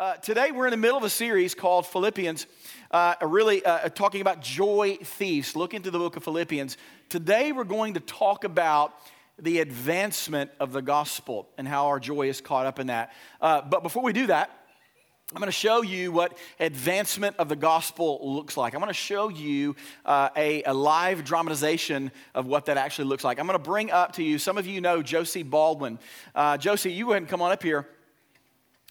Uh, today, we're in the middle of a series called Philippians, uh, really uh, talking about joy thieves. Look into the book of Philippians. Today, we're going to talk about the advancement of the gospel and how our joy is caught up in that. Uh, but before we do that, I'm going to show you what advancement of the gospel looks like. I'm going to show you uh, a, a, live dramatization of what that actually looks like. I'm going to bring up to you, some of you know Josie Baldwin. Uh, Josie, you go ahead and come on up here.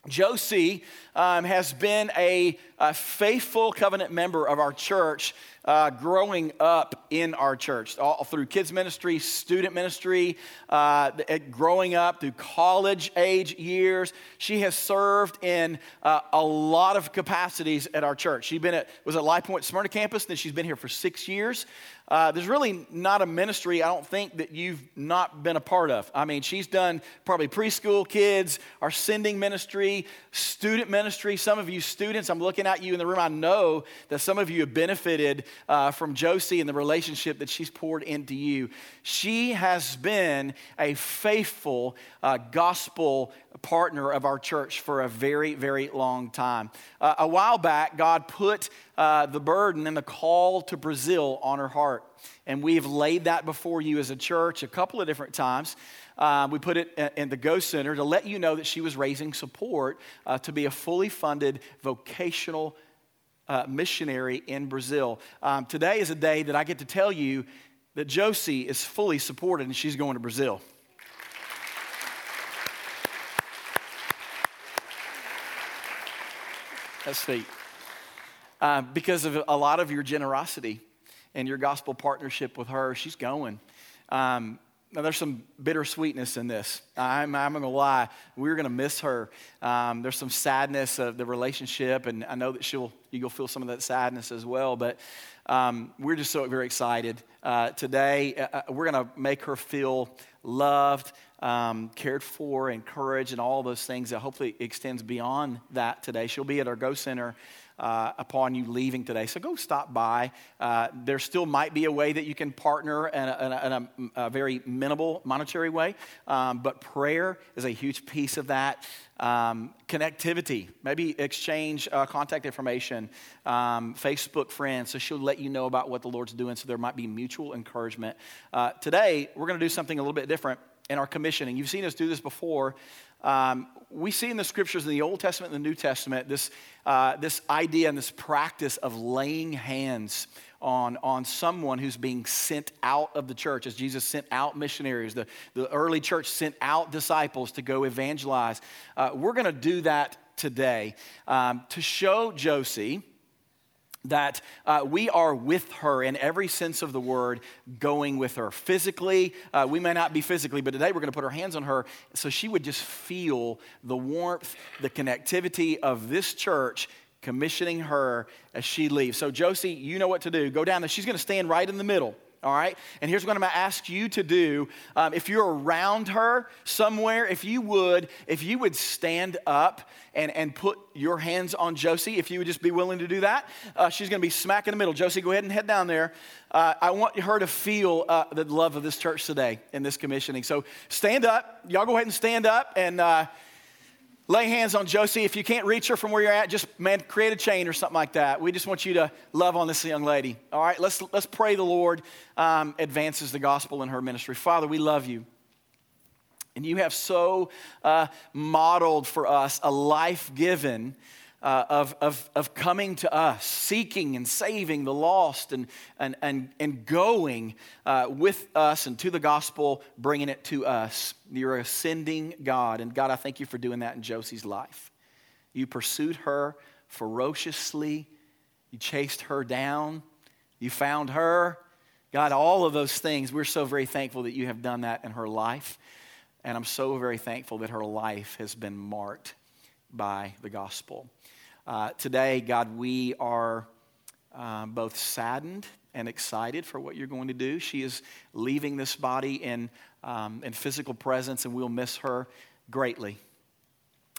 Josie um, has been a, a, faithful covenant member of our church uh, growing up in our church, all through kids' ministry, student ministry, uh, growing up through college age years. She has served in uh, a lot of capacities at our church. She been at, was at Life Point Smyrna campus, then she's been here for six years. Uh, there's really not a ministry, I don't think, that you've not been a part of. I mean, she's done probably preschool kids, our sending ministry, student ministry. Some of you students, I'm looking at you in the room, I know that some of you have benefited uh, from Josie and the relationship that she's poured into you. She has been a faithful uh, gospel partner of our church for a very, very long time. Uh, a while back, God put uh, the burden and the call to Brazil on her heart. And we've laid that before you as a church a couple of different times. Uh, we put it in the Go Center to let you know that she was raising support uh, to be a fully funded vocational uh, missionary in Brazil. Um, today is a day that I get to tell you that Josie is fully supported and she's going to Brazil. That's sweet. Uh, because of a lot of your generosity and your gospel partnership with her, she's going. Um, now, there's some bittersweetness in this. I'm, I'm going to lie. We're going to miss her. Um, there's some sadness of the relationship, and I know that she'll, you'll feel some of that sadness as well. But um, we're just so very excited. Uh, today, uh, uh we're going to make her feel loved, um, cared for, encouraged, and all those things that hopefully extends beyond that today. She'll be at our Go Center uh, upon you leaving today. So go stop by. Uh, there still might be a way that you can partner in a, in a, in a, a very minimal monetary way, um, but prayer is a huge piece of that. Um, connectivity, maybe exchange uh, contact information, um, Facebook friends, so she'll let you know about what the Lord's doing, so there might be mutual encouragement. Uh, today, we're going to do something a little bit different in our commissioning. You've seen us do this before. Um, we see in the scriptures in the Old Testament and the New Testament this, uh, this idea and this practice of laying hands on, on someone who's being sent out of the church, as Jesus sent out missionaries. The, the early church sent out disciples to go evangelize. Uh, we're going to do that today um, to show Josie that uh, we are with her in every sense of the word, going with her. Physically, uh, we may not be physically, but today we're going to put our hands on her so she would just feel the warmth, the connectivity of this church commissioning her as she leaves. So, Josie, you know what to do. Go down there. She's going to stand right in the middle all right? And here's what I'm gonna ask you to do. Um, if you're around her somewhere, if you would, if you would stand up and, and put your hands on Josie, if you would just be willing to do that, uh, she's gonna be smack in the middle. Josie, go ahead and head down there. Uh, I want her to feel uh, the love of this church today in this commissioning. So stand up. Y'all go ahead and stand up and uh, lay hands on Josie. If you can't reach her from where you're at, just man, create a chain or something like that. We just want you to love on this young lady. All right, let's let's pray the Lord um, advances the gospel in her ministry. Father, we love you. And you have so uh, modeled for us a life given uh, of, of, of coming to us, seeking and saving the lost, and, and, and, and going uh, with us and to the gospel, bringing it to us. You're ascending God. And God, I thank you for doing that in Josie's life. You pursued her ferociously, you chased her down, you found her. God, all of those things, we're so very thankful that you have done that in her life. And I'm so very thankful that her life has been marked by the gospel. Uh, today, God, we are uh, both saddened and excited for what you're going to do. She is leaving this body in, um, in physical presence, and we'll miss her greatly.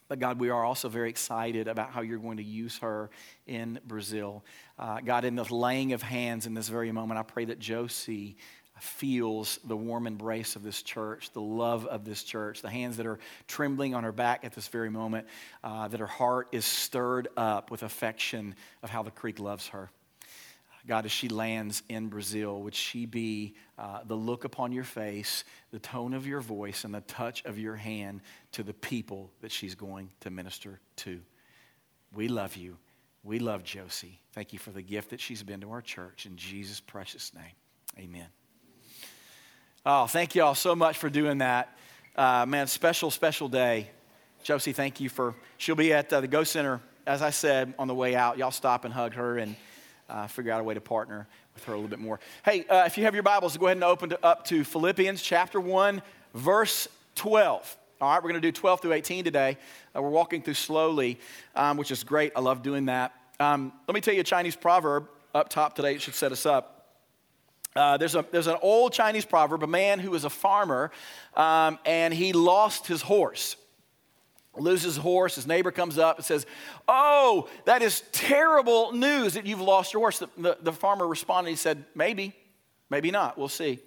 But God, we are also very excited about how you're going to use her in Brazil. Uh, God, in the laying of hands in this very moment, I pray that Josie feels the warm embrace of this church, the love of this church, the hands that are trembling on her back at this very moment, uh, that her heart is stirred up with affection of how the creek loves her. God, as she lands in Brazil, would she be uh, the look upon your face, the tone of your voice, and the touch of your hand to the people that she's going to minister to? We love you. We love Josie. Thank you for the gift that she's been to our church. In Jesus' precious name, amen. Oh, thank you all so much for doing that. Uh, man, special, special day. Josie, thank you for, she'll be at uh, the Go Center, as I said, on the way out. Y'all stop and hug her and uh, figure out a way to partner with her a little bit more. Hey, uh, if you have your Bibles, go ahead and open to, up to Philippians chapter 1, verse 12. All right, we're going to do 12 through 18 today. Uh, we're walking through slowly, um, which is great. I love doing that. Um, let me tell you a Chinese proverb up top today. It should set us up. Uh, there's, a, there's an old Chinese proverb, a man who was a farmer, um, and he lost his horse. Loses his horse, his neighbor comes up and says, Oh, that is terrible news that you've lost your horse. The, the, the farmer responded, he said, Maybe, maybe not, we'll see.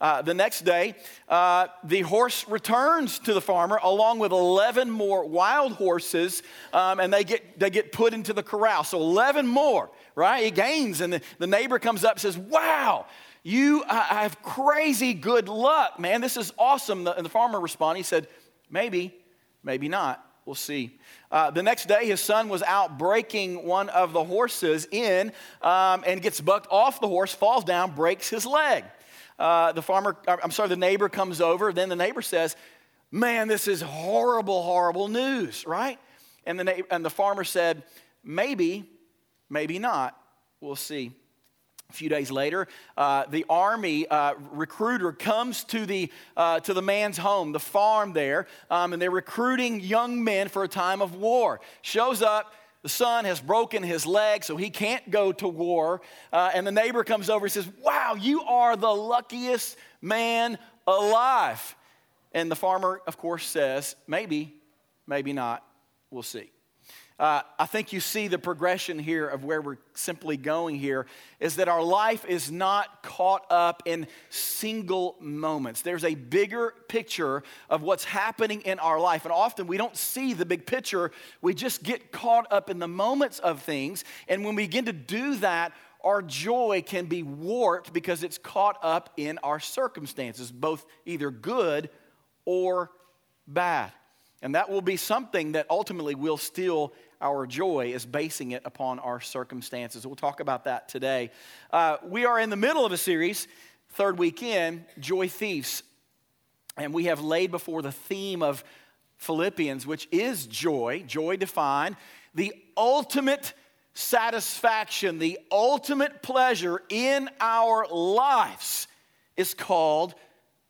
Uh, the next day, uh, the horse returns to the farmer along with 11 more wild horses, um, and they get, they get put into the corral. So 11 more, right? He gains, and the, the neighbor comes up and says, Wow, you have crazy good luck, man. This is awesome. The, and the farmer responded, He said, Maybe, maybe not. We'll see. Uh, the next day, his son was out breaking one of the horses in um, and gets bucked off the horse, falls down, breaks his leg. Uh, the farmer, I'm sorry, the neighbor comes over. Then the neighbor says, Man, this is horrible, horrible news, right? And the, na- and the farmer said, Maybe, maybe not. We'll see. A few days later, uh, the army uh, recruiter comes to the, uh, to the man's home, the farm there, um, and they're recruiting young men for a time of war. Shows up, the son has broken his leg, so he can't go to war. Uh, and the neighbor comes over and says, Wow, you are the luckiest man alive. And the farmer, of course, says, Maybe, maybe not. We'll see. Uh, I think you see the progression here of where we're simply going here is that our life is not caught up in single moments. There's a bigger picture of what's happening in our life. And often we don't see the big picture, we just get caught up in the moments of things. And when we begin to do that, our joy can be warped because it's caught up in our circumstances, both either good or bad. And that will be something that ultimately will steal our joy is basing it upon our circumstances. We'll talk about that today. Uh, we are in the middle of a series, third weekend, Joy Thieves. And we have laid before the theme of Philippians, which is joy, joy defined, the ultimate satisfaction, the ultimate pleasure in our lives is called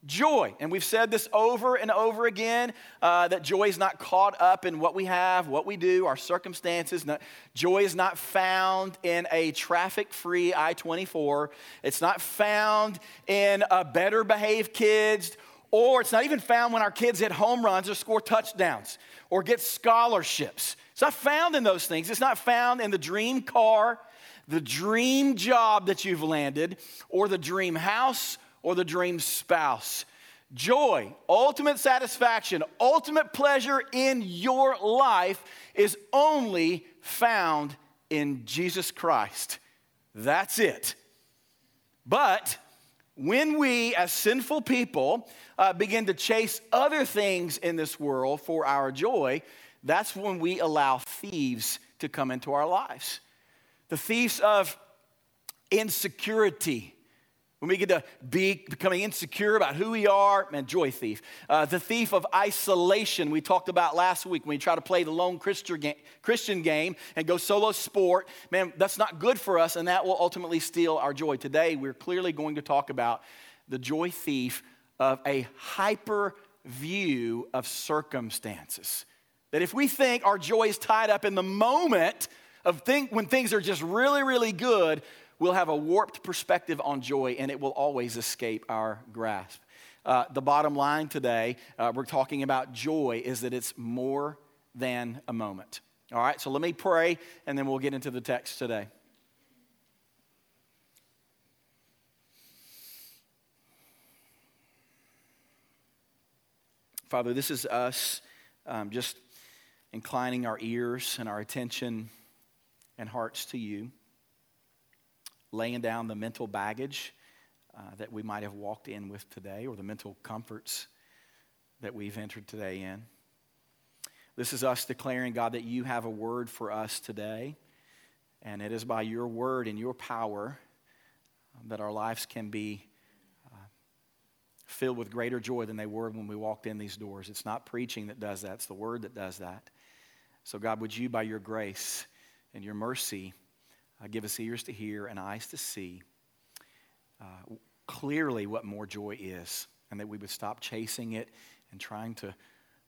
joy. And we've said this over and over again uh, that joy is not caught up in what we have, what we do, our circumstances. No, joy is not found in a traffic free I 24. It's not found in a better behaved kids, or it's not even found when our kids hit home runs or score touchdowns or get scholarships. It's not found in those things. It's not found in the dream car, the dream job that you've landed, or the dream house or the dream spouse. Joy, ultimate satisfaction, ultimate pleasure in your life is only found in Jesus Christ. That's it. But when we, as sinful people, uh, begin to chase other things in this world for our joy, that's when we allow thieves to come into our lives. The thieves of insecurity, when we get to be becoming insecure about who we are, man, joy thief. Uh, the thief of isolation we talked about last week when we try to play the lone Christian game and go solo sport. Man, that's not good for us, and that will ultimately steal our joy. Today, we're clearly going to talk about the joy thief of a hyper view of circumstances. That if we think our joy is tied up in the moment of think, when things are just really, really good, we'll have a warped perspective on joy and it will always escape our grasp. Uh, the bottom line today, uh, we're talking about joy, is that it's more than a moment. All right, so let me pray and then we'll get into the text today. Father, this is us um, just inclining our ears and our attention and hearts to you laying down the mental baggage uh, that we might have walked in with today or the mental comforts that we've entered today in. This is us declaring, God, that you have a word for us today, and it is by your word and your power that our lives can be filled with greater joy than they were when we walked in these doors. It's not preaching that does that, it's the word that does that. So, God, would you, by your grace and your mercy, uh, give us ears to hear and eyes to see uh, clearly what more joy is, and that we would stop chasing it and trying to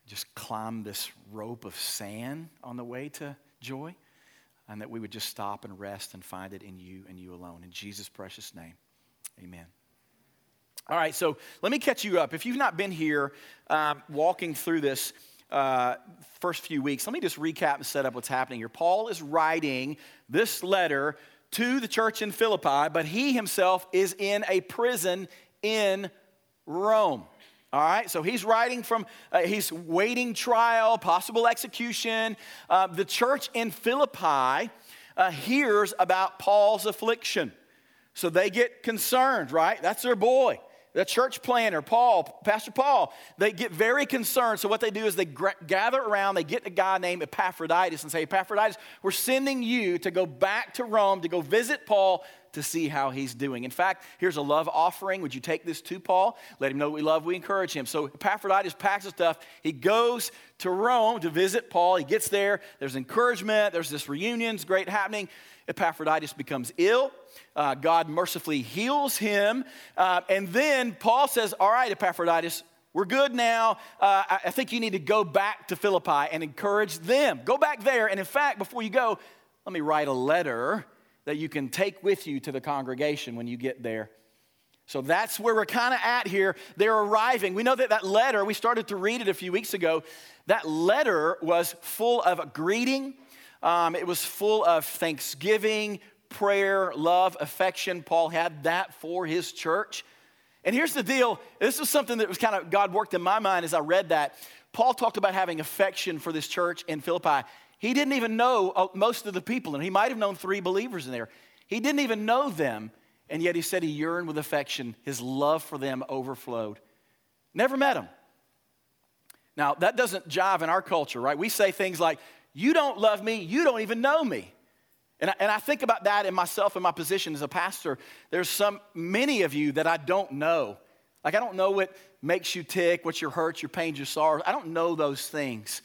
just climb this rope of sand on the way to joy, and that we would just stop and rest and find it in you and you alone. In Jesus' precious name, amen. All right, so let me catch you up. If you've not been here um, walking through this uh, first few weeks, let me just recap and set up what's happening here. Paul is writing this letter to the church in Philippi, but he himself is in a prison in Rome. All right, so he's writing from, uh, he's waiting trial, possible execution. Uh, the church in Philippi uh, hears about Paul's affliction. So they get concerned, right? That's their boy the church planner, Paul, Pastor Paul, they get very concerned. So, what they do is they gather around, they get a guy named Epaphroditus and say, Epaphroditus, we're sending you to go back to Rome to go visit Paul to see how he's doing. In fact, here's a love offering. Would you take this to Paul? Let him know we love, we encourage him. So, Epaphroditus packs his stuff. He goes to Rome to visit Paul. He gets there, there's encouragement, there's this reunion, it's great happening. Epaphroditus becomes ill. Uh, God mercifully heals him. Uh, and then Paul says, All right, Epaphroditus, we're good now. Uh, I, think you need to go back to Philippi and encourage them. Go back there. And in fact, before you go, let me write a letter that you can take with you to the congregation when you get there. So that's where we're kind of at here. They're arriving. We know that that letter, we started to read it a few weeks ago. That letter was full of a greeting, um, it was full of thanksgiving, prayer, love, affection. Paul had that for his church. And here's the deal this was something that was kind of God worked in my mind as I read that. Paul talked about having affection for this church in Philippi. He didn't even know uh, most of the people, and he might have known three believers in there. He didn't even know them, and yet he said he yearned with affection. His love for them overflowed. Never met them. Now, that doesn't jive in our culture, right? We say things like, You don't love me, you don't even know me. And I, and I think about that in myself in my position as a pastor. There's some, many of you that I don't know. Like, I don't know what makes you tick, what your hurts, your pains, your sorrows. I don't know those things.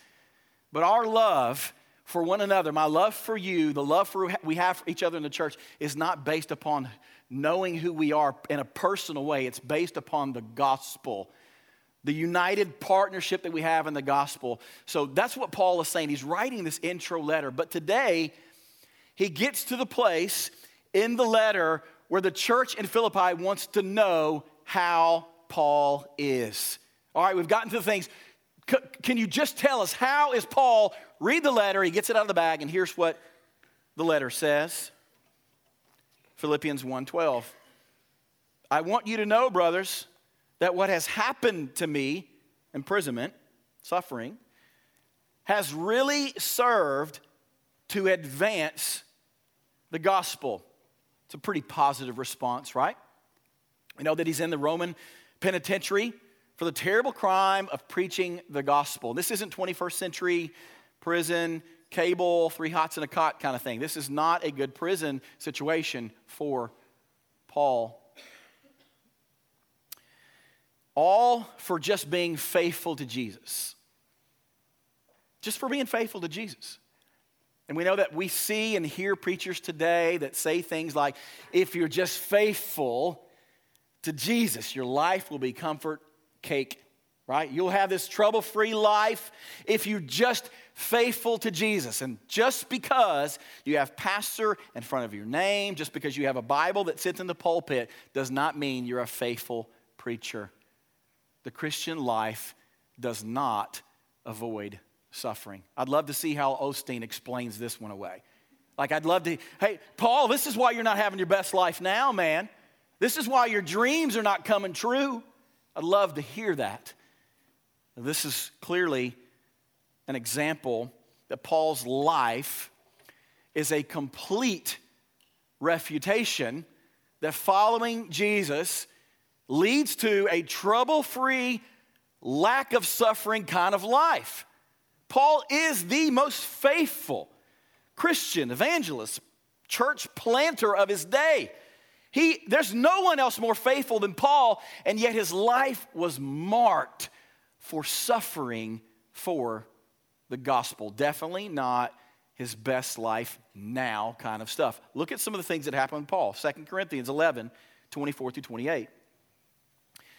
But our love for one another, my love for you, the love for we have for each other in the church is not based upon knowing who we are in a personal way. It's based upon the gospel, the united partnership that we have in the gospel. So that's what Paul is saying. He's writing this intro letter. But today, he gets to the place in the letter where the church in Philippi wants to know how Paul is. All right, we've gotten to the things. C- can you just tell us how is Paul? Read the letter. He gets it out of the bag, and here's what the letter says. Philippians 1:12. I want you to know, brothers, that what has happened to me, imprisonment, suffering, has really served to advance the gospel. It's a pretty positive response, right? We know that he's in the Roman penitentiary for the terrible crime of preaching the gospel. This isn't 21st century prison, cable, three hots and a cot kind of thing. This is not a good prison situation for Paul. All for just being faithful to Jesus. Just for being faithful to Jesus. And we know that we see and hear preachers today that say things like, if you're just faithful to Jesus, your life will be comfort cake, right? You'll have this trouble free life if you're just faithful to Jesus. And just because you have pastor in front of your name, just because you have a Bible that sits in the pulpit, does not mean you're a faithful preacher. The Christian life does not avoid suffering. I'd love to see how Osteen explains this one away. Like, I'd love to, hey, Paul, this is why you're not having your best life now, man. This is why your dreams are not coming true. I'd love to hear that. This is clearly an example that Paul's life is a complete refutation that following Jesus leads to a trouble free, lack of suffering kind of life. Paul is the most faithful Christian evangelist, church planter of his day. He, there's no one else more faithful than Paul, and yet his life was marked for suffering for the gospel. Definitely not his best life now kind of stuff. Look at some of the things that happened with Paul. 2 Corinthians 11, 24 through 28.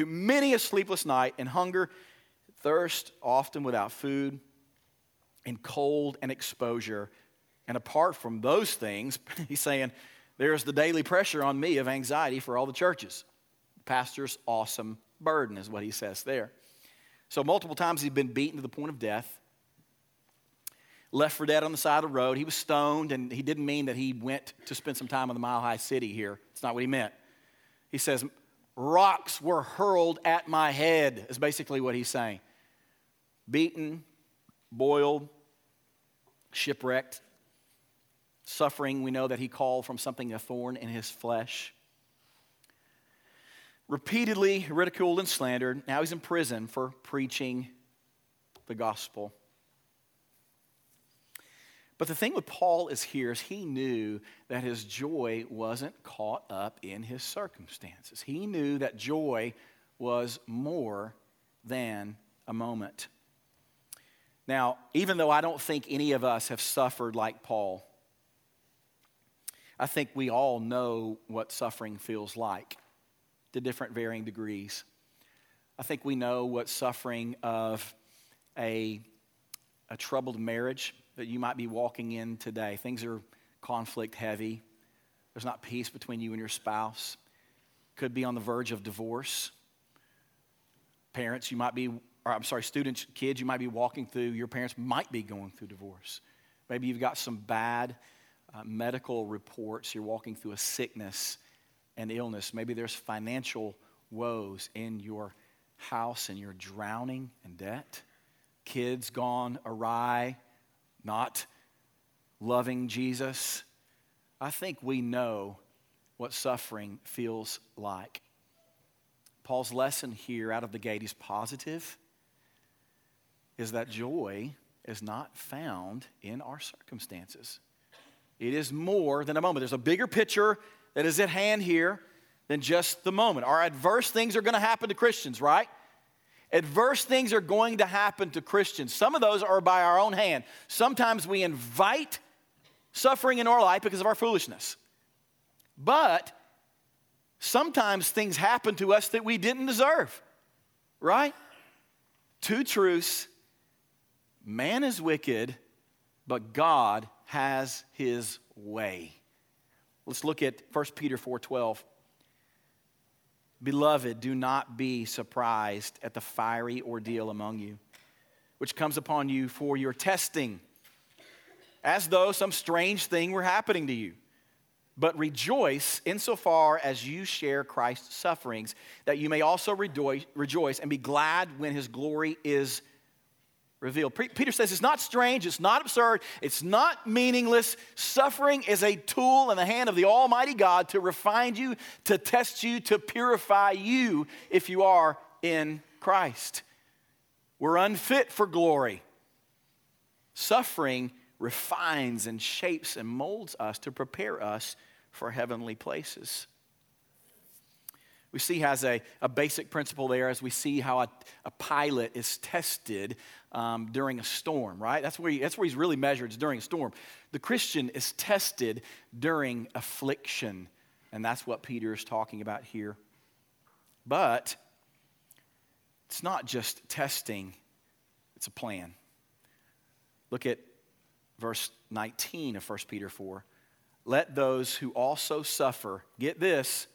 through many a sleepless night, in hunger, thirst, often without food, in cold and exposure. And apart from those things, he's saying, there's the daily pressure on me of anxiety for all the churches. Pastor's awesome burden is what he says there. So, multiple times he's been beaten to the point of death, left for dead on the side of the road. He was stoned, and he didn't mean that he went to spend some time in the Mile High City here. It's not what he meant. He says, Rocks were hurled at my head, is basically what he's saying. Beaten, boiled, shipwrecked, suffering. We know that he called from something a thorn in his flesh. Repeatedly ridiculed and slandered. Now he's in prison for preaching the gospel. But the thing with Paul is here is he knew that his joy wasn't caught up in his circumstances. He knew that joy was more than a moment. Now, even though I don't think any of us have suffered like Paul, I think we all know what suffering feels like to different varying degrees. I think we know what suffering of a, a troubled marriage that you might be walking in today. Things are conflict heavy. There's not peace between you and your spouse. Could be on the verge of divorce. Parents, you might be, or I'm sorry, students, kids, you might be walking through, your parents might be going through divorce. Maybe you've got some bad uh, medical reports. You're walking through a sickness and illness. Maybe there's financial woes in your house and you're drowning in debt. Kids gone awry not loving Jesus, I think we know what suffering feels like. Paul's lesson here out of the gate is positive is that joy is not found in our circumstances. It is more than a moment. There's a bigger picture that is at hand here than just the moment. Our adverse things are going to happen to Christians, right? Adverse things are going to happen to Christians. Some of those are by our own hand. Sometimes we invite suffering in our life because of our foolishness. But sometimes things happen to us that we didn't deserve, right? Two truths man is wicked, but God has his way. Let's look at 1 Peter 4:12. Beloved, do not be surprised at the fiery ordeal among you, which comes upon you for your testing, as though some strange thing were happening to you. But rejoice insofar as you share Christ's sufferings, that you may also rejoice and be glad when his glory is revealed. Peter says it's not strange, it's not absurd, it's not meaningless. Suffering is a tool in the hand of the Almighty God to refine you, to test you, to purify you if you are in Christ. We're unfit for glory. Suffering refines and shapes and molds us to prepare us for heavenly places. We see has a, a basic principle there as we see how a, a pilot is tested um, during a storm, right? That's where, he, that's where he's really measured, it's during a storm. The Christian is tested during affliction, and that's what Peter is talking about here. But it's not just testing it's a plan. Look at verse 19 of 1 Peter 4. Let those who also suffer, get this,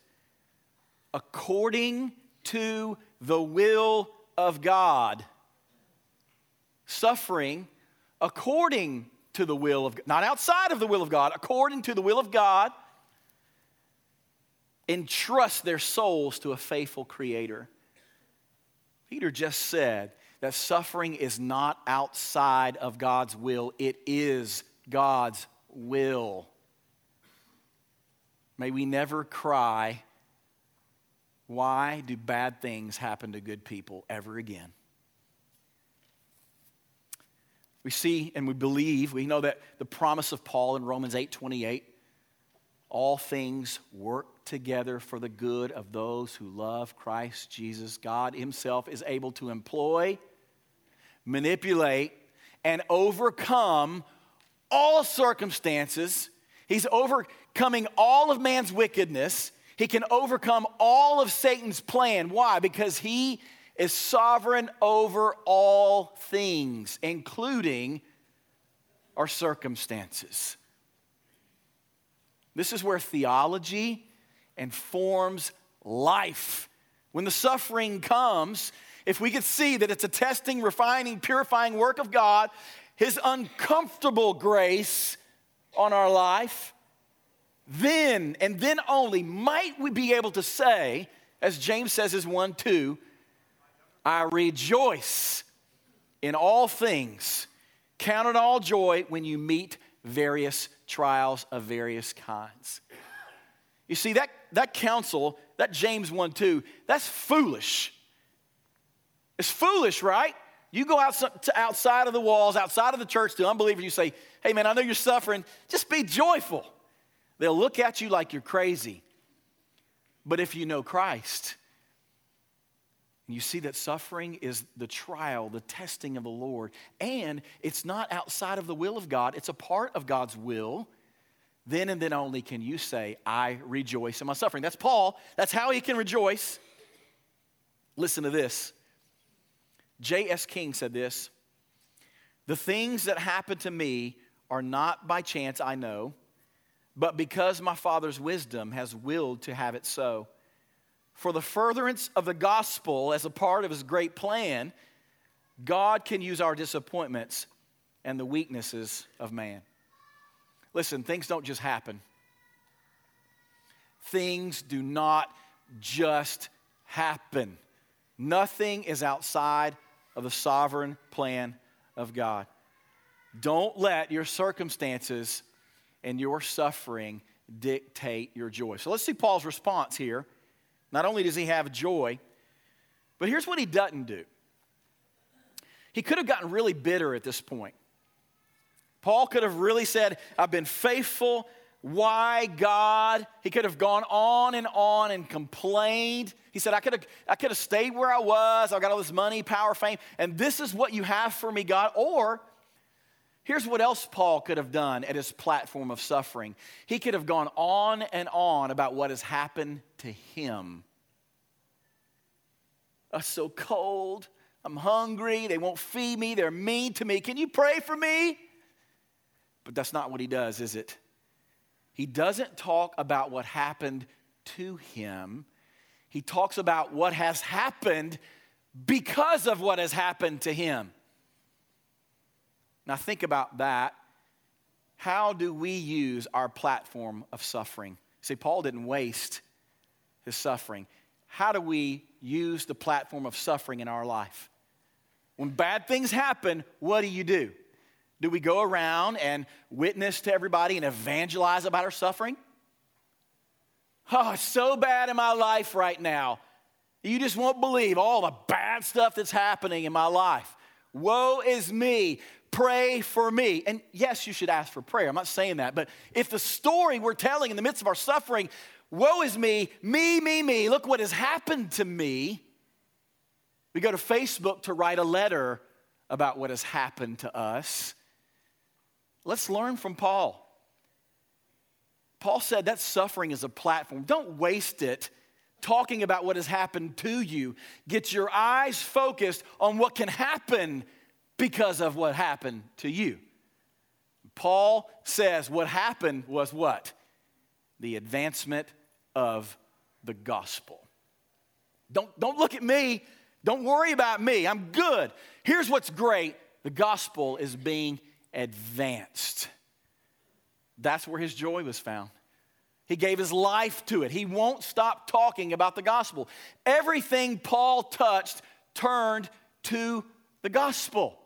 according to the will of God. Suffering according to the will of God, not outside of the will of God, according to the will of God, entrust their souls to a faithful Creator. Peter just said that suffering is not outside of God's will, it is God's will. May we never cry, Why do bad things happen to good people ever again? We see and we believe, we know that the promise of Paul in Romans 8 28, all things work together for the good of those who love Christ Jesus. God Himself is able to employ, manipulate, and overcome all circumstances. He's overcoming all of man's wickedness. He can overcome all of Satan's plan. Why? Because he is sovereign over all things, including our circumstances. This is where theology informs life. When the suffering comes, if we could see that it's a testing, refining, purifying work of God, His uncomfortable grace on our life, then and then only might we be able to say, as James says is 1 2, I rejoice in all things. Count it all joy when you meet various trials of various kinds. You see, that, that counsel, that James 1 2, that's foolish. It's foolish, right? You go out outside of the walls, outside of the church to unbelievers, you say, hey man, I know you're suffering, just be joyful. They'll look at you like you're crazy. But if you know Christ, and you see that suffering is the trial, the testing of the Lord. And it's not outside of the will of God, it's a part of God's will. Then and then only can you say, I rejoice in my suffering. That's Paul. That's how he can rejoice. Listen to this. J.S. King said this The things that happen to me are not by chance, I know, but because my Father's wisdom has willed to have it so for the furtherance of the gospel as a part of his great plan, God can use our disappointments and the weaknesses of man. Listen, things don't just happen. Things do not just happen. Nothing is outside of the sovereign plan of God. Don't let your circumstances and your suffering dictate your joy. So let's see Paul's response here not only does he have joy, but here's what he doesn't do. He could have gotten really bitter at this point. Paul could have really said, I've been faithful. Why, God? He could have gone on and on and complained. He said, I could have, I could have stayed where I was. I've got all this money, power, fame, and this is what you have for me, God. Or Here's what else Paul could have done at his platform of suffering. He could have gone on and on about what has happened to him. I'm so cold. I'm hungry. They won't feed me. They're mean to me. Can you pray for me? But that's not what he does, is it? He doesn't talk about what happened to him. He talks about what has happened because of what has happened to him. Now, think about that. How do we use our platform of suffering? See, Paul didn't waste his suffering. How do we use the platform of suffering in our life? When bad things happen, what do you do? Do we go around and witness to everybody and evangelize about our suffering? Oh, it's so bad in my life right now. You just won't believe all the bad stuff that's happening in my life. Woe is me pray for me. And yes, you should ask for prayer. I'm not saying that. But if the story we're telling in the midst of our suffering, woe is me, me, me, me, look what has happened to me. We go to Facebook to write a letter about what has happened to us. Let's learn from Paul. Paul said that suffering is a platform. Don't waste it talking about what has happened to you. Get your eyes focused on what can happen because of what happened to you. Paul says what happened was what? The advancement of the gospel. Don't, don't look at me. Don't worry about me. I'm good. Here's what's great the gospel is being advanced. That's where his joy was found. He gave his life to it. He won't stop talking about the gospel. Everything Paul touched turned to the gospel.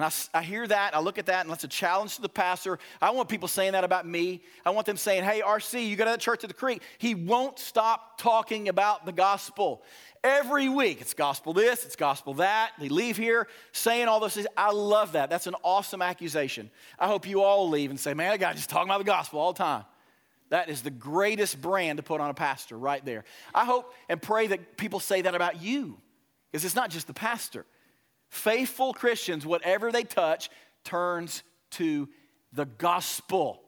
And I, I hear that, I look at that, and that's a challenge to the pastor. I want people saying that about me. I want them saying, hey, RC, you go to that church at the creek. He won't stop talking about the gospel. Every week, it's gospel this, it's gospel that. They leave here saying all those things. I love that. That's an awesome accusation. I hope you all leave and say, man, I got just talking about the gospel all the time. That is the greatest brand to put on a pastor right there. I hope and pray that people say that about you, because it's not just the pastor. Faithful Christians, whatever they touch, turns to the gospel.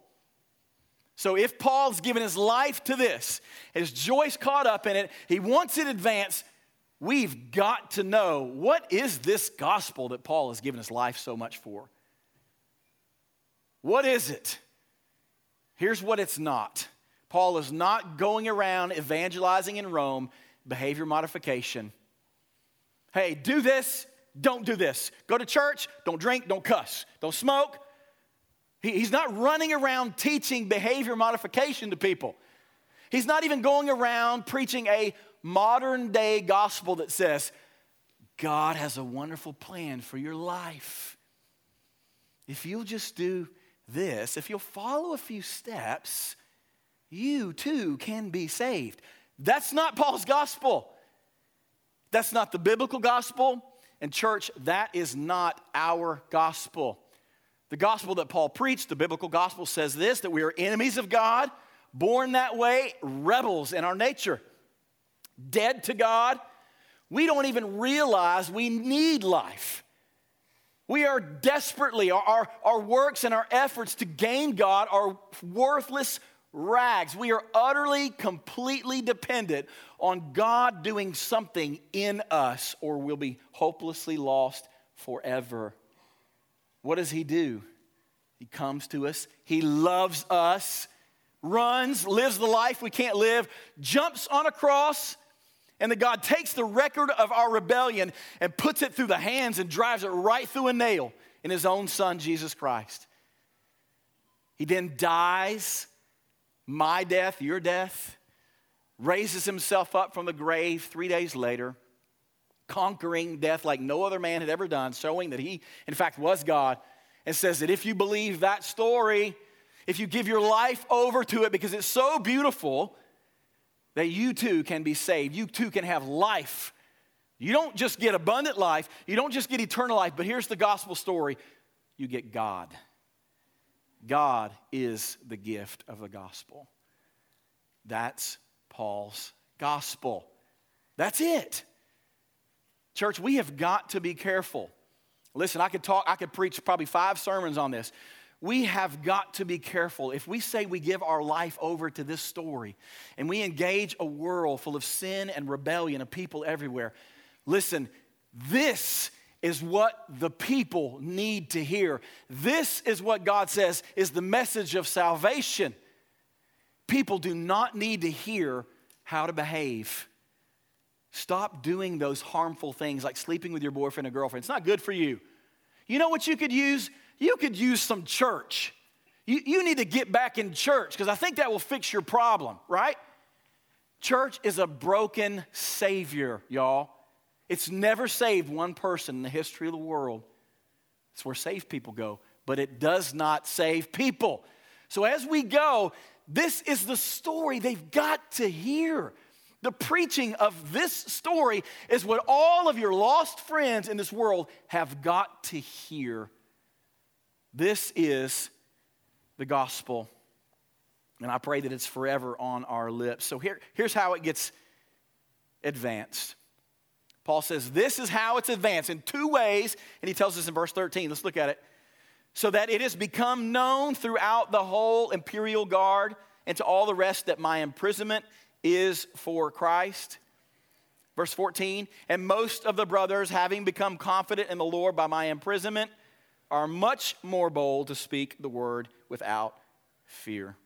So if Paul's given his life to this, his joy's caught up in it, he wants it advanced, we've got to know what is this gospel that Paul has given his life so much for? What is it? Here's what it's not. Paul is not going around evangelizing in Rome, behavior modification. Hey, do this, don't do this. Go to church, don't drink, don't cuss, don't smoke. He, he's not running around teaching behavior modification to people. He's not even going around preaching a modern day gospel that says, God has a wonderful plan for your life. If you'll just do this, if you'll follow a few steps, you too can be saved. That's not Paul's gospel. That's not the biblical gospel. And, church, that is not our gospel. The gospel that Paul preached, the biblical gospel, says this that we are enemies of God, born that way, rebels in our nature, dead to God. We don't even realize we need life. We are desperately, our, our, our works and our efforts to gain God are worthless rags. We are utterly, completely dependent on God doing something in us, or we'll be hopelessly lost forever. What does He do? He comes to us, He loves us, runs, lives the life we can't live, jumps on a cross. And that God takes the record of our rebellion and puts it through the hands and drives it right through a nail in his own son, Jesus Christ. He then dies my death, your death, raises himself up from the grave three days later, conquering death like no other man had ever done, showing that he, in fact, was God, and says that if you believe that story, if you give your life over to it because it's so beautiful, that you too can be saved. You too can have life. You don't just get abundant life, you don't just get eternal life, but here's the gospel story you get God. God is the gift of the gospel. That's Paul's gospel. That's it. Church, we have got to be careful. Listen, I could talk, I could preach probably five sermons on this. We have got to be careful. If we say we give our life over to this story and we engage a world full of sin and rebellion of people everywhere, listen, this is what the people need to hear. This is what God says is the message of salvation. People do not need to hear how to behave. Stop doing those harmful things like sleeping with your boyfriend or girlfriend. It's not good for you. You know what you could use? You could use some church. You, you need to get back in church because I think that will fix your problem, right? Church is a broken savior, y'all. It's never saved one person in the history of the world. It's where saved people go, but it does not save people. So as we go, this is the story they've got to hear. The preaching of this story is what all of your lost friends in this world have got to hear. This is the gospel. And I pray that it's forever on our lips. So here, here's how it gets advanced. Paul says this is how it's advanced in two ways, and he tells us in verse 13. Let's look at it. So that it has become known throughout the whole imperial guard and to all the rest that my imprisonment is for Christ. Verse 14, and most of the brothers, having become confident in the Lord by my imprisonment, are much more bold to speak the word without fear.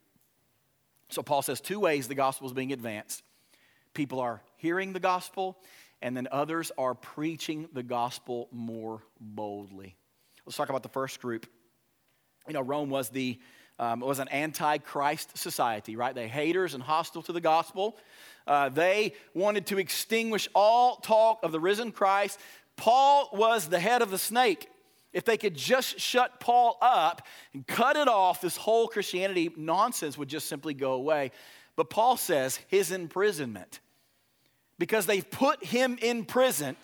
So Paul says two ways the gospel is being advanced people are hearing the gospel, and then others are preaching the gospel more boldly. Let's talk about the first group. You know, Rome was the um, was an anti-Christ society, right? They haters and hostile to the gospel. Uh, they wanted to extinguish all talk of the risen Christ. Paul was the head of the snake. If they could just shut Paul up and cut it off, this whole Christianity nonsense would just simply go away. But Paul says his imprisonment, because they've put him in prison,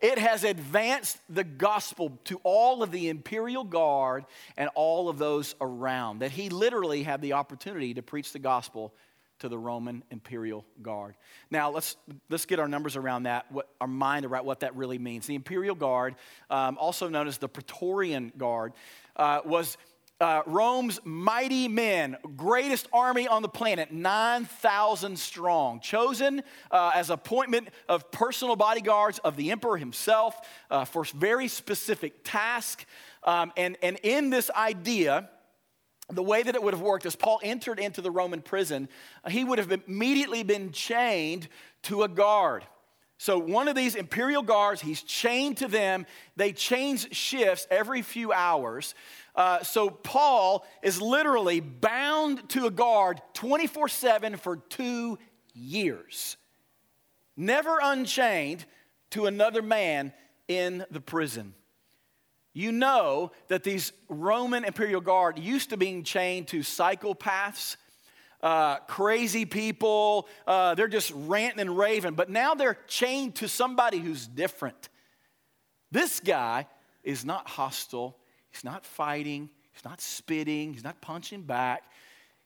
it has advanced the gospel to all of the imperial guard and all of those around, that he literally had the opportunity to preach the gospel to the Roman imperial guard. Now, let's, let's get our numbers around that, what, our mind around what that really means. The imperial guard, um, also known as the Praetorian Guard, uh, was uh, Rome's mighty men, greatest army on the planet, 9,000 strong, chosen uh, as appointment of personal bodyguards of the emperor himself uh, for very specific task. Um, and, and in this idea, the way that it would have worked is Paul entered into the Roman prison, he would have immediately been chained to a guard. So, one of these imperial guards, he's chained to them. They change shifts every few hours. Uh, so, Paul is literally bound to a guard 24 7 for two years, never unchained to another man in the prison. You know that these Roman imperial guard used to being chained to psychopaths, uh, crazy people. Uh, they're just ranting and raving, but now they're chained to somebody who's different. This guy is not hostile, he's not fighting, he's not spitting, he's not punching back.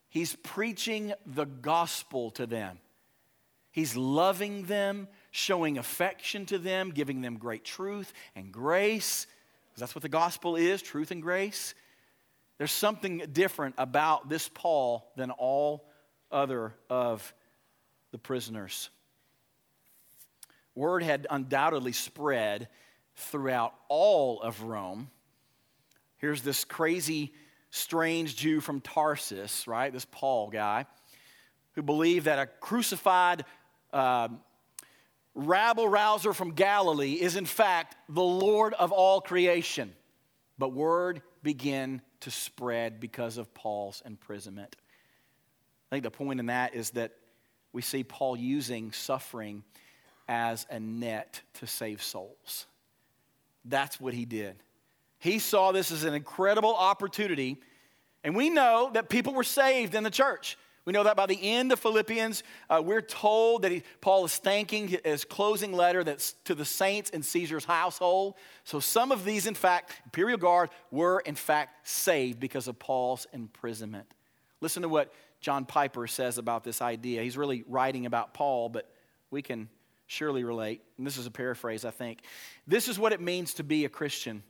He's preaching the gospel to them. He's loving them, showing affection to them, giving them great truth and grace that's what the gospel is truth and grace. There's something different about this Paul than all other of the prisoners. Word had undoubtedly spread throughout all of Rome. Here's this crazy, strange Jew from Tarsus, right? This Paul guy, who believed that a crucified uh, rabble rouser from Galilee is in fact the Lord of all creation. But word began to spread because of Paul's imprisonment. I think the point in that is that we see Paul using suffering as a net to save souls. That's what he did. He saw this as an incredible opportunity, and we know that people were saved in the church. We know that by the end of Philippians, uh, we're told that he, Paul is thanking his closing letter that's to the saints in Caesar's household. So some of these, in fact, imperial guard were in fact saved because of Paul's imprisonment. Listen to what John Piper says about this idea. He's really writing about Paul, but we can surely relate. And this is a paraphrase, I think. This is what it means to be a Christian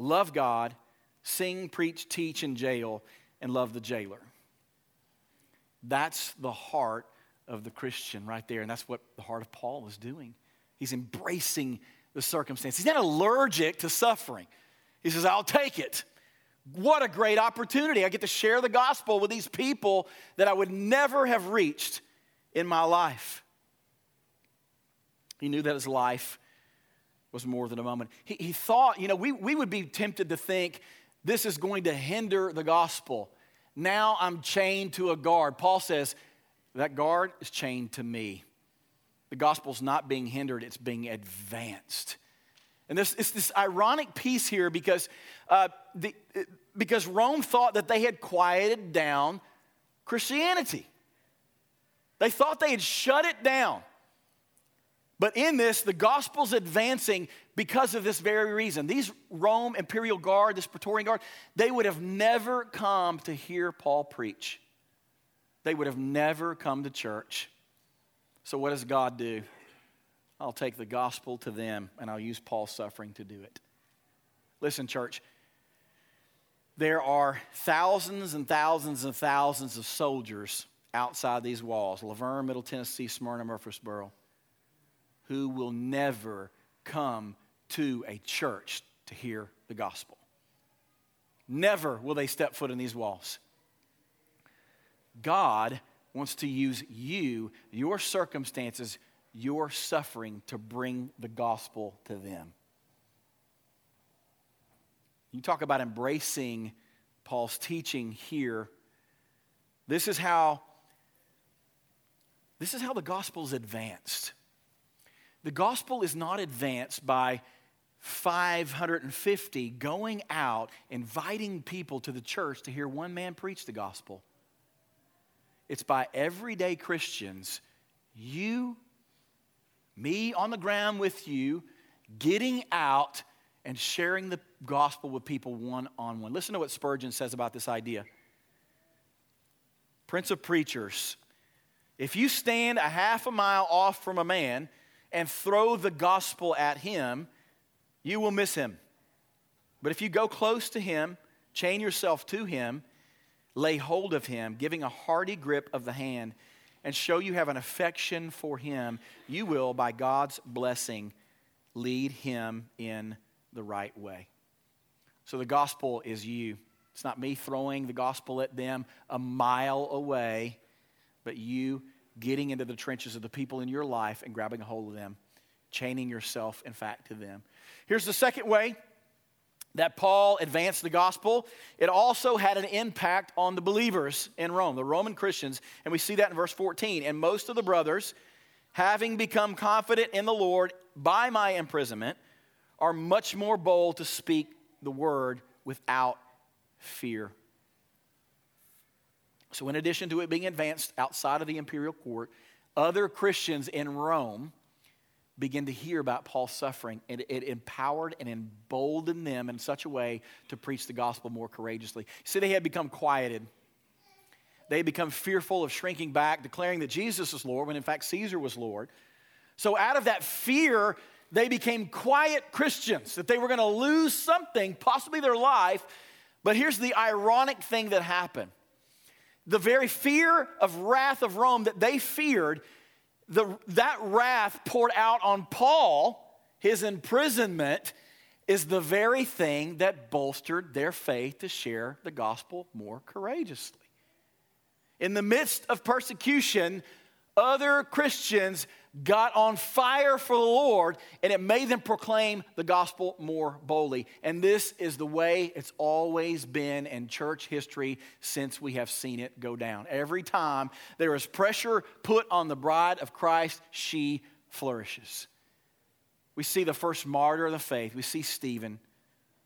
love God, sing, preach, teach in jail, and love the jailer. That's the heart of the Christian right there. And that's what the heart of Paul is doing. He's embracing the circumstance. He's not allergic to suffering. He says, I'll take it. What a great opportunity. I get to share the gospel with these people that I would never have reached in my life. He knew that his life was more than a moment. He, he thought, you know, we, we would be tempted to think this is going to hinder the gospel. Now I'm chained to a guard. Paul says, that guard is chained to me. The gospel's not being hindered, it's being advanced. And this, it's this ironic piece here because, uh, the, because Rome thought that they had quieted down Christianity. They thought they had shut it down. But in this, the gospel's advancing because of this very reason. These Rome imperial guard, this Praetorian guard, they would have never come to hear Paul preach. They would have never come to church. So, what does God do? I'll take the gospel to them and I'll use Paul's suffering to do it. Listen, church, there are thousands and thousands and thousands of soldiers outside these walls La Vergne, Middle Tennessee, Smyrna, Murfreesboro who will never come to a church to hear the gospel. Never will they step foot in these walls. God wants to use you, your circumstances, your suffering to bring the gospel to them. You talk about embracing Paul's teaching here. This is how this is how the gospel is advanced. The gospel is not advanced by 550 going out inviting people to the church to hear one man preach the gospel. It's by everyday Christians, you, me on the ground with you, getting out and sharing the gospel with people one on one. Listen to what Spurgeon says about this idea. Prince of Preachers, if you stand a half a mile off from a man and throw the gospel at him, you will miss him. But if you go close to him, chain yourself to him, lay hold of him, giving a hearty grip of the hand, and show you have an affection for him, you will, by God's blessing, lead him in the right way. So the gospel is you. It's not me throwing the gospel at them a mile away, but you getting into the trenches of the people in your life and grabbing a hold of them, chaining yourself, in fact, to them. Here's the second way that Paul advanced the gospel, it also had an impact on the believers in Rome, the Roman Christians. And we see that in verse 14. And most of the brothers, having become confident in the Lord by my imprisonment, are much more bold to speak the word without fear. So, in addition to it being advanced outside of the imperial court, other Christians in Rome begin to hear about Paul's suffering, and it empowered and emboldened them in such a way to preach the gospel more courageously. See, they had become quieted. They had become fearful of shrinking back, declaring that Jesus is Lord when in fact Caesar was Lord. So, out of that fear, they became quiet Christians, that they were going to lose something, possibly their life. But here's the ironic thing that happened the very fear of wrath of Rome that they feared the, that wrath poured out on Paul, his imprisonment, is the very thing that bolstered their faith to share the gospel more courageously. In the midst of persecution, other Christians got on fire for the Lord and it made them proclaim the gospel more boldly. And this is the way it's always been in church history since we have seen it go down. Every time there is pressure put on the bride of Christ, she flourishes. We see the first martyr of the faith, we see Stephen,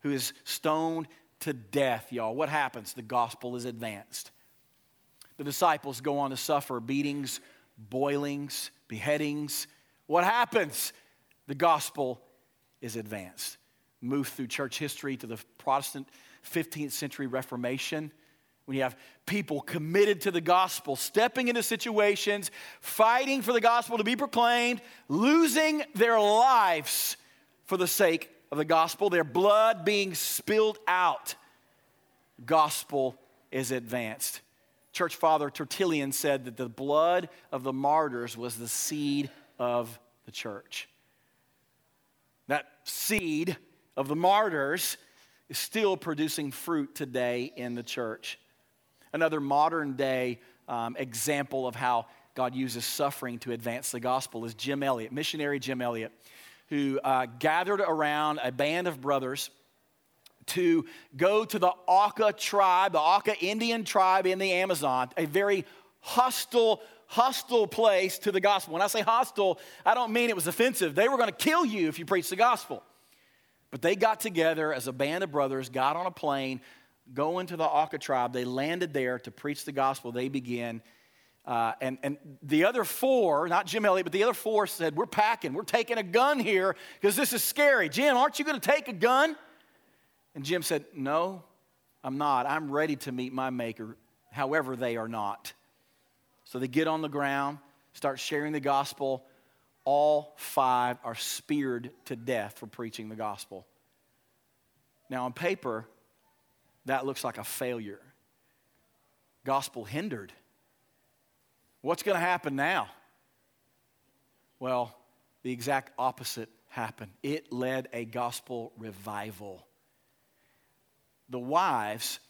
who is stoned to death, y'all. What happens? The gospel is advanced. The disciples go on to suffer beatings, boilings, beheadings. What happens? The gospel is advanced. Move through church history to the Protestant 15th century Reformation. When you have people committed to the gospel, stepping into situations, fighting for the gospel to be proclaimed, losing their lives for the sake of the gospel, their blood being spilled out. Gospel is advanced. Church father Tertullian said that the blood of the martyrs was the seed of the church. That seed of the martyrs is still producing fruit today in the church. Another modern day um, example of how God uses suffering to advance the gospel is Jim Elliot, missionary Jim Elliot, who uh, gathered around a band of brothers to go to the Auca tribe, the Auca Indian tribe in the Amazon, a very hostile, hostile place to the gospel. When I say hostile, I don't mean it was offensive. They were going to kill you if you preached the gospel. But they got together as a band of brothers, got on a plane, going to the Auca tribe. They landed there to preach the gospel. They began. Uh, and, and the other four, not Jim Elliot, but the other four said, We're packing, we're taking a gun here because this is scary. Jim, aren't you going to take a gun? And Jim said, No, I'm not. I'm ready to meet my Maker, however, they are not. So they get on the ground, start sharing the gospel. All five are speared to death for preaching the gospel. Now, on paper, that looks like a failure. Gospel hindered. What's going to happen now? Well, the exact opposite happened. It led a gospel revival. The wives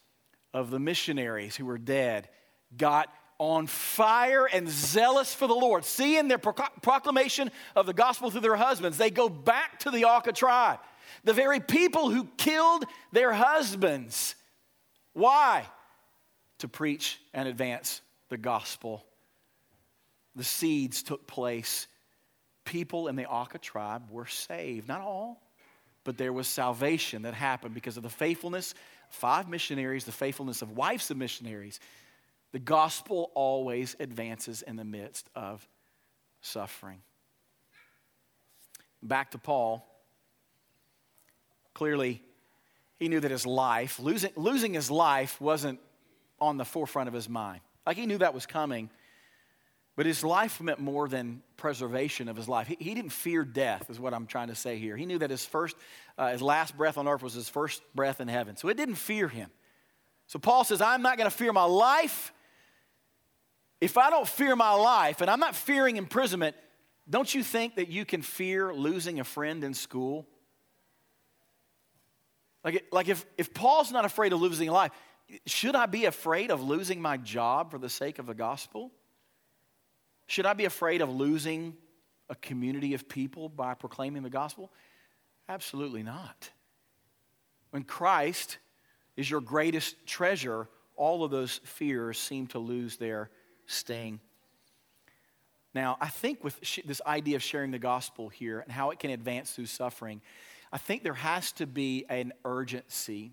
of the missionaries who were dead got on fire and zealous for the Lord. Seeing their proclamation of the gospel through their husbands, they go back to the Auca tribe. The very people who killed their husbands. Why? To preach and advance the gospel. The seeds took place. People in the Auca tribe were saved. Not all, but there was salvation that happened because of the faithfulness of five missionaries, the faithfulness of wives of missionaries, the gospel always advances in the midst of suffering. Back to Paul. Clearly, he knew that his life, losing, losing his life, wasn't on the forefront of his mind. Like he knew that was coming, but his life meant more than preservation of his life. He, he didn't fear death, is what I'm trying to say here. He knew that his first, uh, his last breath on earth was his first breath in heaven. So it didn't fear him. So Paul says, I'm not going to fear my life if I don't fear my life and I'm not fearing imprisonment, don't you think that you can fear losing a friend in school? Like, like if, if Paul's not afraid of losing a life, should I be afraid of losing my job for the sake of the gospel? Should I be afraid of losing a community of people by proclaiming the gospel? Absolutely not. When Christ is your greatest treasure, all of those fears seem to lose their sting. Now, I think with sh- this idea of sharing the gospel here and how it can advance through suffering, I think there has to be an urgency.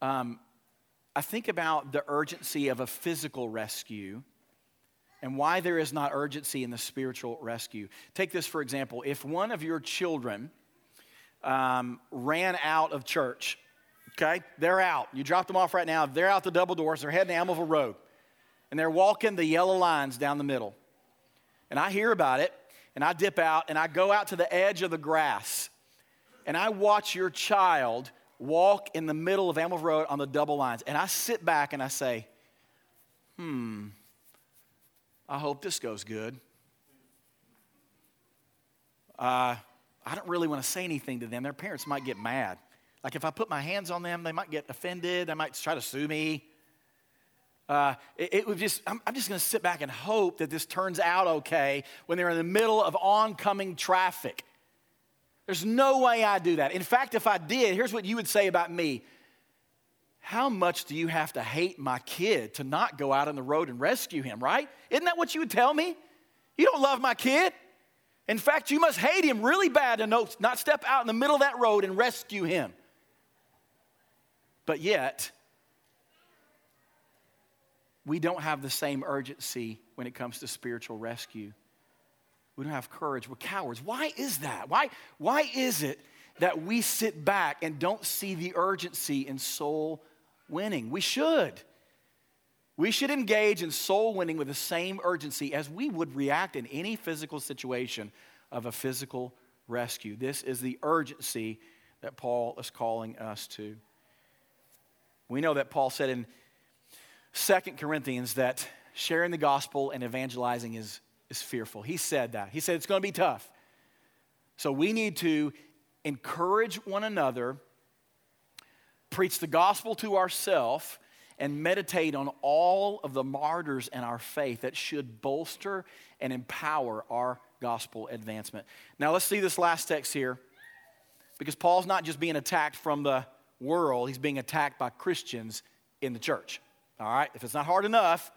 Um, I think about the urgency of a physical rescue and why there is not urgency in the spiritual rescue. Take this for example if one of your children um, ran out of church, okay, they're out. You drop them off right now, they're out the double doors, they're heading to Almaville Road and they're walking the yellow lines down the middle. And I hear about it, and I dip out, and I go out to the edge of the grass, and I watch your child walk in the middle of Amel Road on the double lines. And I sit back and I say, hmm, I hope this goes good. Uh, I don't really want to say anything to them. Their parents might get mad. Like if I put my hands on them, they might get offended. They might try to sue me. Uh, it, it, would just, I'm, I'm just going to sit back and hope that this turns out okay when they're in the middle of oncoming traffic. There's no way I do that. In fact, if I did, here's what you would say about me How much do you have to hate my kid to not go out on the road and rescue him, right? Isn't that what you would tell me? You don't love my kid. In fact, you must hate him really bad to not step out in the middle of that road and rescue him. But yet, we don't have the same urgency when it comes to spiritual rescue. We don't have courage. We're cowards. Why is that? Why, why is it that we sit back and don't see the urgency in soul winning? We should. We should engage in soul winning with the same urgency as we would react in any physical situation of a physical rescue. This is the urgency that Paul is calling us to. We know that Paul said in Second Corinthians that sharing the gospel and evangelizing is, is fearful. He said that. He said it's going to be tough. So we need to encourage one another, preach the gospel to ourselves, and meditate on all of the martyrs in our faith that should bolster and empower our gospel advancement. Now let's see this last text here because Paul's not just being attacked from the world, he's being attacked by Christians in the church. All right, if it's not hard enough,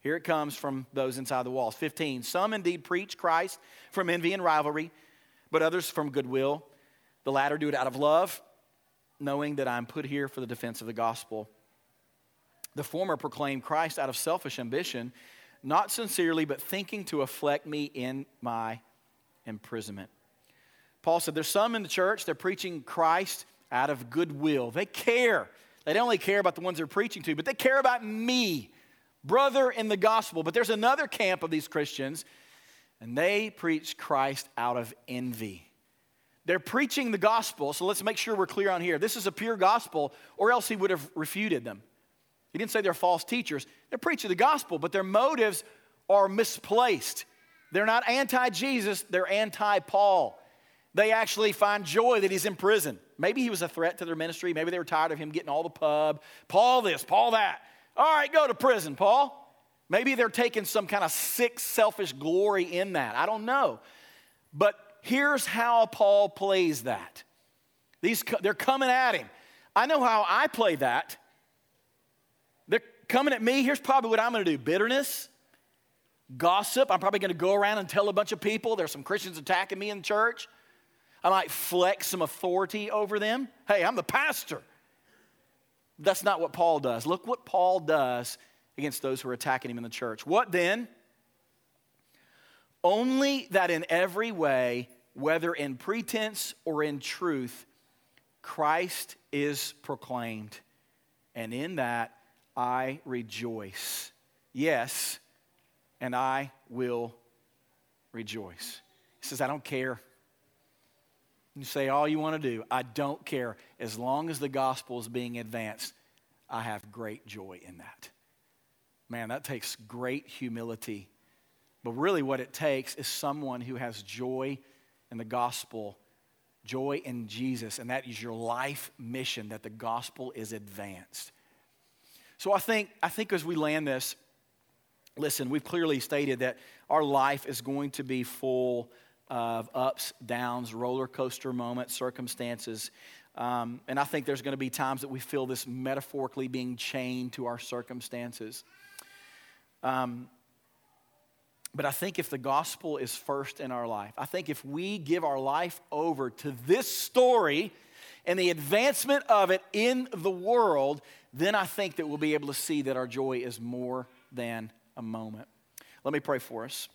here it comes from those inside the walls. 15. Some indeed preach Christ from envy and rivalry, but others from goodwill. The latter do it out of love, knowing that I'm put here for the defense of the gospel. The former proclaim Christ out of selfish ambition, not sincerely, but thinking to afflict me in my imprisonment. Paul said, There's some in the church, they're preaching Christ out of goodwill. They care they don't only care about the ones they're preaching to, but they care about me, brother in the gospel. But there's another camp of these Christians, and they preach Christ out of envy. They're preaching the gospel, so let's make sure we're clear on here. This is a pure gospel, or else he would have refuted them. He didn't say they're false teachers. They're preaching the gospel, but their motives are misplaced. They're not anti Jesus, they're anti Paul. They actually find joy that he's in prison. Maybe he was a threat to their ministry. Maybe they were tired of him getting all the pub. Paul this, Paul that. All right, go to prison, Paul. Maybe they're taking some kind of sick, selfish glory in that. I don't know. But here's how Paul plays that. These, they're coming at him. I know how I play that. They're coming at me. Here's probably what I'm going to do bitterness, gossip. I'm probably going to go around and tell a bunch of people there's some Christians attacking me in church. I might flex some authority over them. Hey, I'm the pastor. That's not what Paul does. Look what Paul does against those who are attacking him in the church. What then? Only that in every way, whether in pretense or in truth, Christ is proclaimed. And in that I rejoice. Yes, and I will rejoice. He says, I don't care. You say all you want to do. I don't care. As long as the gospel is being advanced, I have great joy in that. Man, that takes great humility. But really, what it takes is someone who has joy in the gospel, joy in Jesus, and that is your life mission that the gospel is advanced. So I think, I think as we land this, listen, we've clearly stated that our life is going to be full of ups, downs, roller coaster moments, circumstances. Um, and I think there's going to be times that we feel this metaphorically being chained to our circumstances. Um, but I think if the gospel is first in our life, I think if we give our life over to this story and the advancement of it in the world, then I think that we'll be able to see that our joy is more than a moment. Let me pray for us.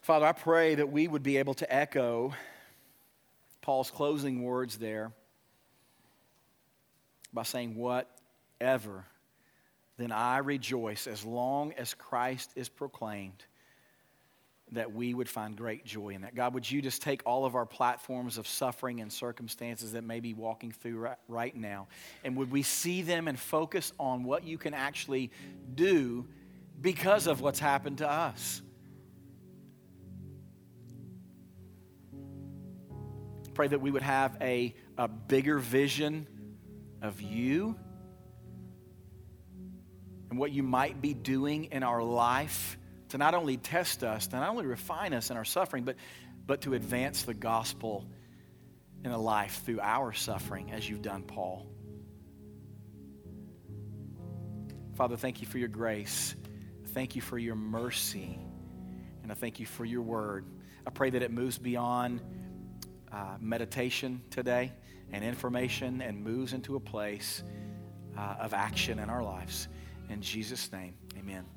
Father, I pray that we would be able to echo Paul's closing words there by saying, Whatever, then I rejoice as long as Christ is proclaimed, that we would find great joy in that. God, would you just take all of our platforms of suffering and circumstances that may be walking through right, now, and would we see them and focus on what you can actually do because of what's happened to us? Pray that we would have a, a bigger vision of you and what you might be doing in our life to not only test us, to not only refine us in our suffering, but, but to advance the gospel in a life through our suffering as you've done, Paul. Father, thank you for your grace. Thank you for your mercy. And I thank you for your word. I pray that it moves beyond uh, meditation today and information and moves into a place uh, of action in our lives. In Jesus' name, amen.